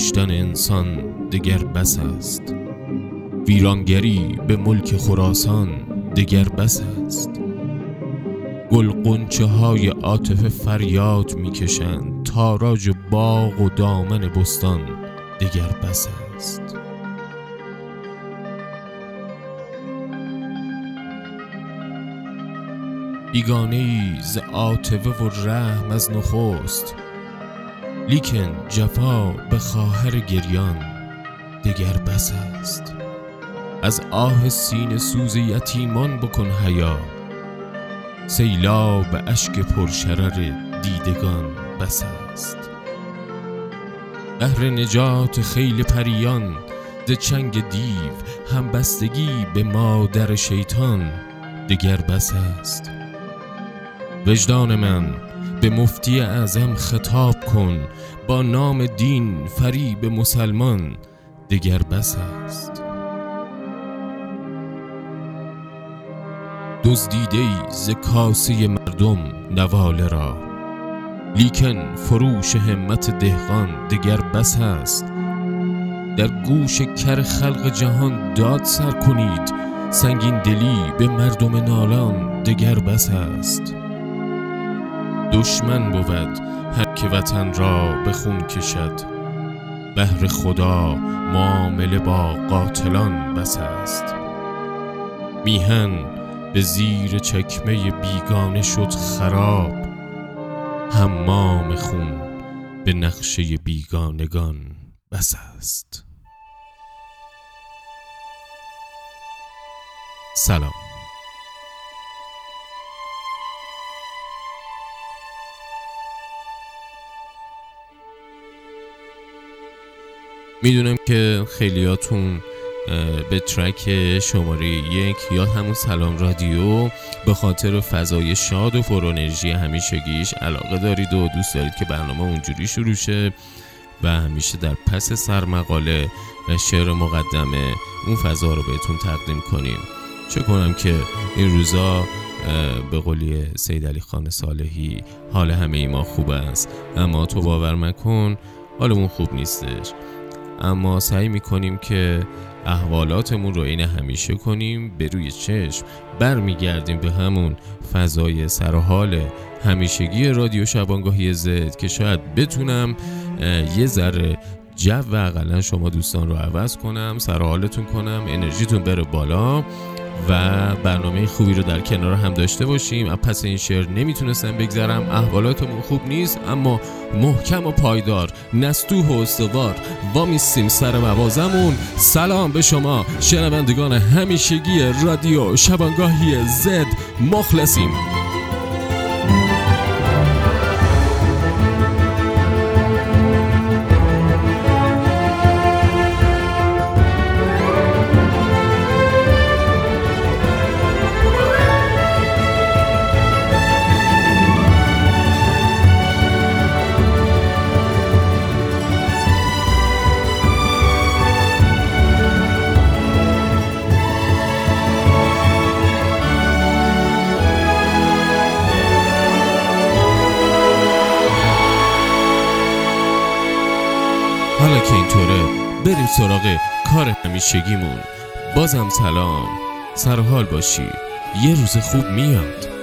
کشتن انسان دگر بس است. ویرانگری به ملک خراسان دگر بس است. گل قنچه های عاطفه فریاد می‌کشند تاراج باغ و دامن بستان دگر بس است. بیگانه ای ز عاطفه و رحم از نخست لیکن جفا به خواهر گریان دگر بس است. از آه سین سوز یتیمان بکن حیا سیلاب اشک پرشرر دیدگان بس است. بهر نجات خیل پریان ز چنگ دیو همبستگی به مادر شیطان دگر بس است. وجدان من به مفتی اعظم خطاب کن با نام دین فریب مسلمان دگر بس است. دزدیده ز کاسه مردم نواله را لیکن فروش همت دهقان دگر بس است. در گوش کر خلق جهان داد سر کنید سنگین دلی به مردم نالان دگر بس است. دشمن بود هر که وطن را به خون کشد. بهر خدا معامله با قاتلان بس است. میهن به زیر چکمه بیگانه شد خراب. حمام خون به نقشه بیگانگان بس است. سلام. می‌دونم که خیلیاتون به ترک شماره یک یا همون سلام رادیو به خاطر فضای شاد و پر انرژی همیشگیش علاقه دارید و دوست دارید که برنامه اونجوری شروع شه و همیشه در پس سرمقاله و شعر مقدمه اون فضا رو بهتون تقدیم کنیم. چه کنم که این روزا به قولی سید علی خان صالحی حال همه ای ما خوب است. اما تو باور مکن حالمون خوب نیستش. اما سعی می‌کنیم که احوالاتمون رو این همیشه کنیم به روی چشم برمیگردیم به همون فضای سرحال همیشگی رادیو شبانگاهی زد که شاید بتونم یه ذره جو و اقلا شما دوستان رو عوض کنم سرحالتون کنم انرژیتون بره بالا. و برنامه خوبی رو در کنار هم داشته باشیم. پس این شعر نمی‌تونستم بگذرم. احوالاتمون خوب نیست اما محکم و پایدار. نستوه و استوار. وامیستیم سر موازمون سلام به شما. شنوندگان همیشگی رادیو شبانگاهی زد. مخلصیم. بریم سراغ کار همیشگیمون. بازم سلام. سرحال باشی. یه روز خوب میاد.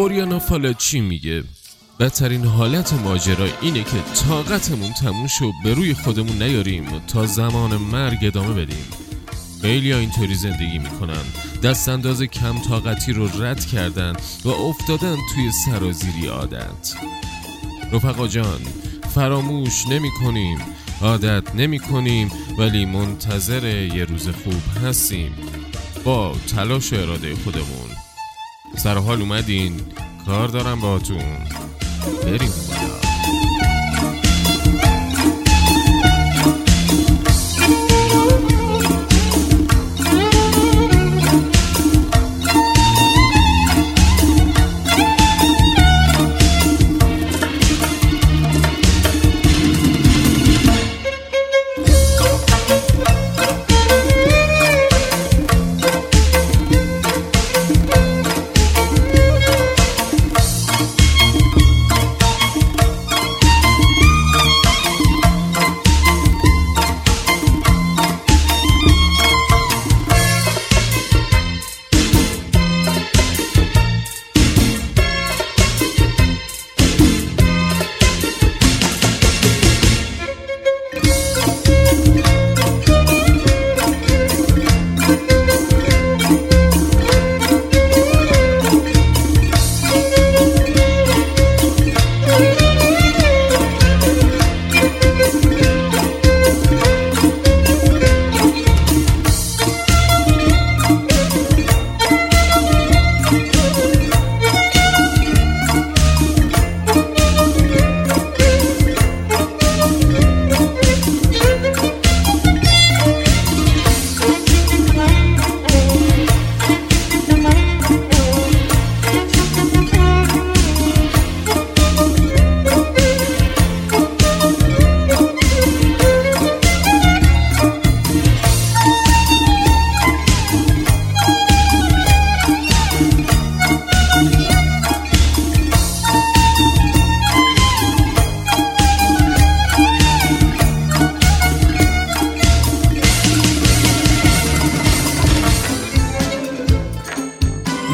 اوریانا فالاچی میگه؟ بدترین حالت ماجرا اینه که طاقتمون تموم شد به روی خودمون نیاریم تا زمان مرگ ادامه بدیم. خیلی اینطوری زندگی می‌کنن. دست انداز کم طاقتی رو رد کردن و افتادن توی سرازیری عادت. رفقا جان فراموش نمی کنیم عادت نمی کنیم ولی منتظر یه روز خوب هستیم. با تلاش اراده خودمون. سر حال اومدین. کار دارم باهاتون بریم. بالا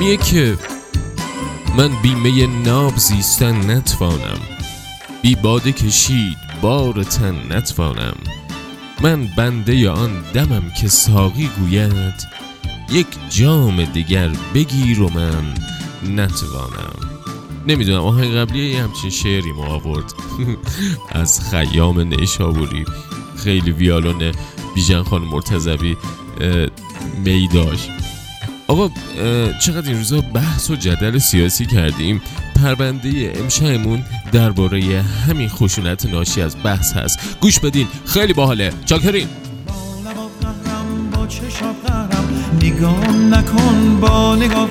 میگه که من بیمه ناب زیستن نتوانم. بی باده کشید بار تن نتوانم. من بنده آن دمم که ساقی گوید یک جام دیگر بگیر و من نتوانم. نمی‌دونم آهنگ قبلی یه همچین شعری ما آورد. از خیام نیشابوری خیلی ویالون بیژن خان مرتضوی اه، می داشت. آقا چقدر این روزا بحث و جدل سیاسی کردیم؟ پرونده امشبمون درباره همین خشونت ناشی از بحث هست. گوش بدین خیلی باحاله. چاکرین نگام نکن با نگاه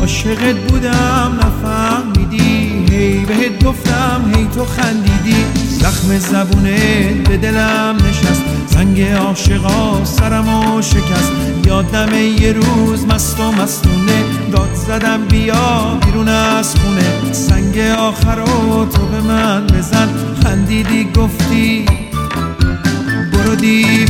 عاشقت بودم نفهمیدی. هی بهت گفتم هی تو خندیدی. زخم زبونت به دلم نشست. زنگ عاشقا سرمو شکست. یادم یه روز مست و مستونه. داد زدم بیا بیرون از خونه. سنگ آخرو تو به من بزن. خندیدی گفتی برو دیوونه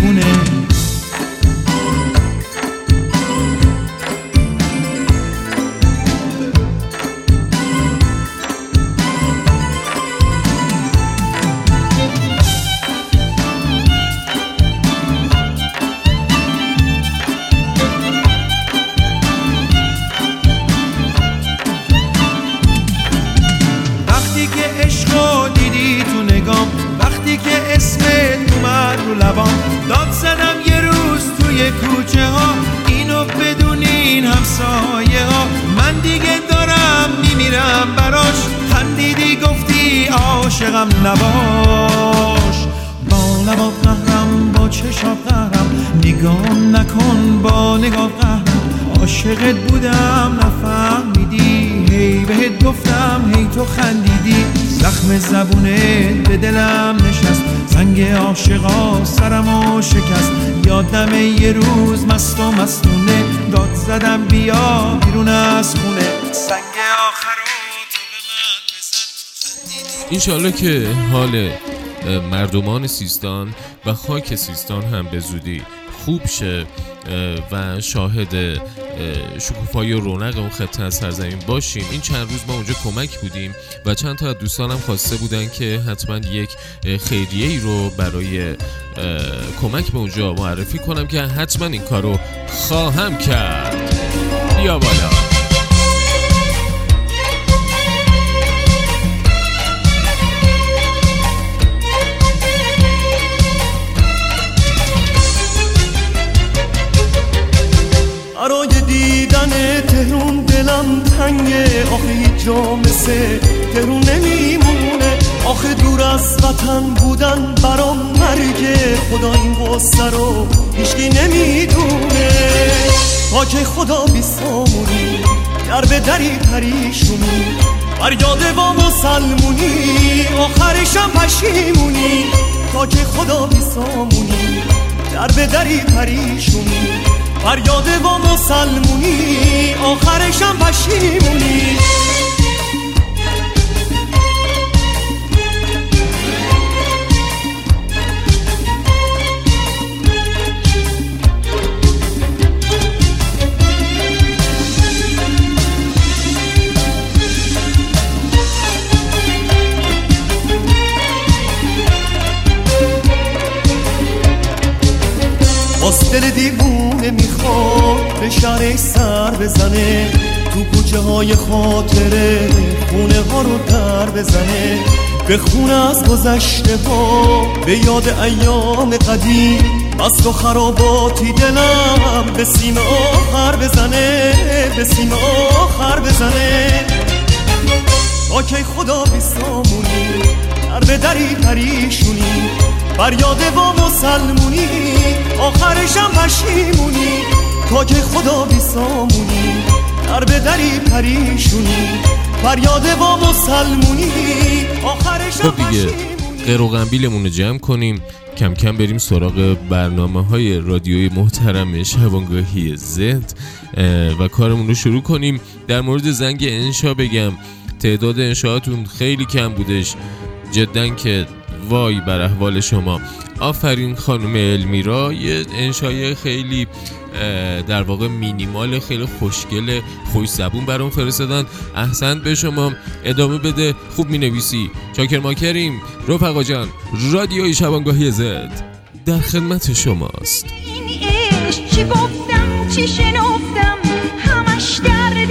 عاشقم نباش. با لبا قهرم با چشا قهرم نگاه نکن با نگاه قهرم عاشقت بودم نفهمیدی. هی بهت گفتم هی تو خندیدی. زخم زبونت به دلم نشست. زنگ عاشقا سرمو شکست. یادم یه روز مست و مستونه. داد زدم بیا بیرون از خونه. سنگ آخر اینشالله که حال مردمان سیستان و خاک سیستان هم به زودی خوب شه و شاهد اه، شکوفایی و رونق اون خطه از سرزمین باشیم. این چند روز ما اونجا کمک بودیم و چند تا از دوستانم خواسته بودن که حتما یک خیریه ای رو برای کمک به اونجا معرفی کنم که حتما این کارو خواهم کرد. بیا بالا. آخه هیچ جا مثل تهرون نمیمونه. آخه دور از وطن بودن برام مرگه. خدا این قصه رو هیچکی نمی‌دونه. تا که خدا بیسامونی در به دری پریشونی فریاد با مسلمونی آخرشم پشیمونی. تا که خدا بیسامونی در به دری پریشونی فریاد با مسلمونی آخرشم پشیمونی. دل دیوونه می‌خواد به سر بزنه تو کوچه های خاطره خونه ها رو در بزنه. به خونه از گذشته ها به یاد ایام قدیم از تو خراباتی دلم به سیم آخر بزنه به سیم آخر بزنه. کی خدا بیسامونی در به دری پریشونی فریاد با مسلمونی آخرشم پشیمونی. تا که خدا بیسامونی در به دری پریشونی. فریاد با مسلمونی آخرشم خب دیگه قیر و قنبیلمون رو جمع کنیم. کم کم بریم سراغ برنامه های رادیوی محترم شبانگاهی زد اه، و کارمون رو شروع کنیم. در مورد زنگ انشا بگم. تعداد انشااتون خیلی کم بودش. جدا که وای بر احوال شما. آفرین خانم المیرا یه انشای خیلی در واقع مینیمال خیلی خوشگل خوش زبون برام فرستادن. احسن به شما ادامه بده. خوب می نویسی چاکر ماکریم. رفقا جان رادیوی شبانگاهی زد. در خدمت شماست. چی گفتم؟ چی شنفتم؟ همش درد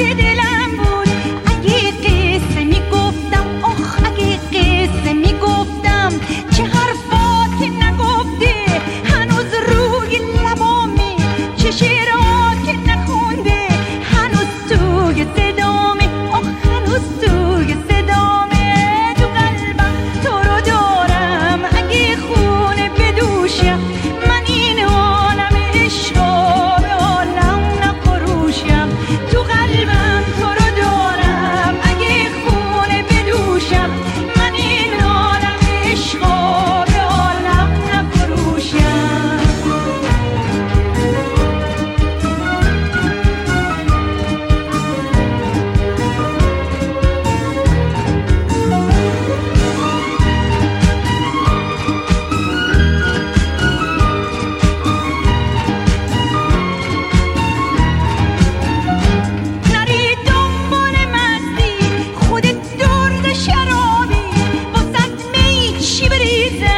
reason.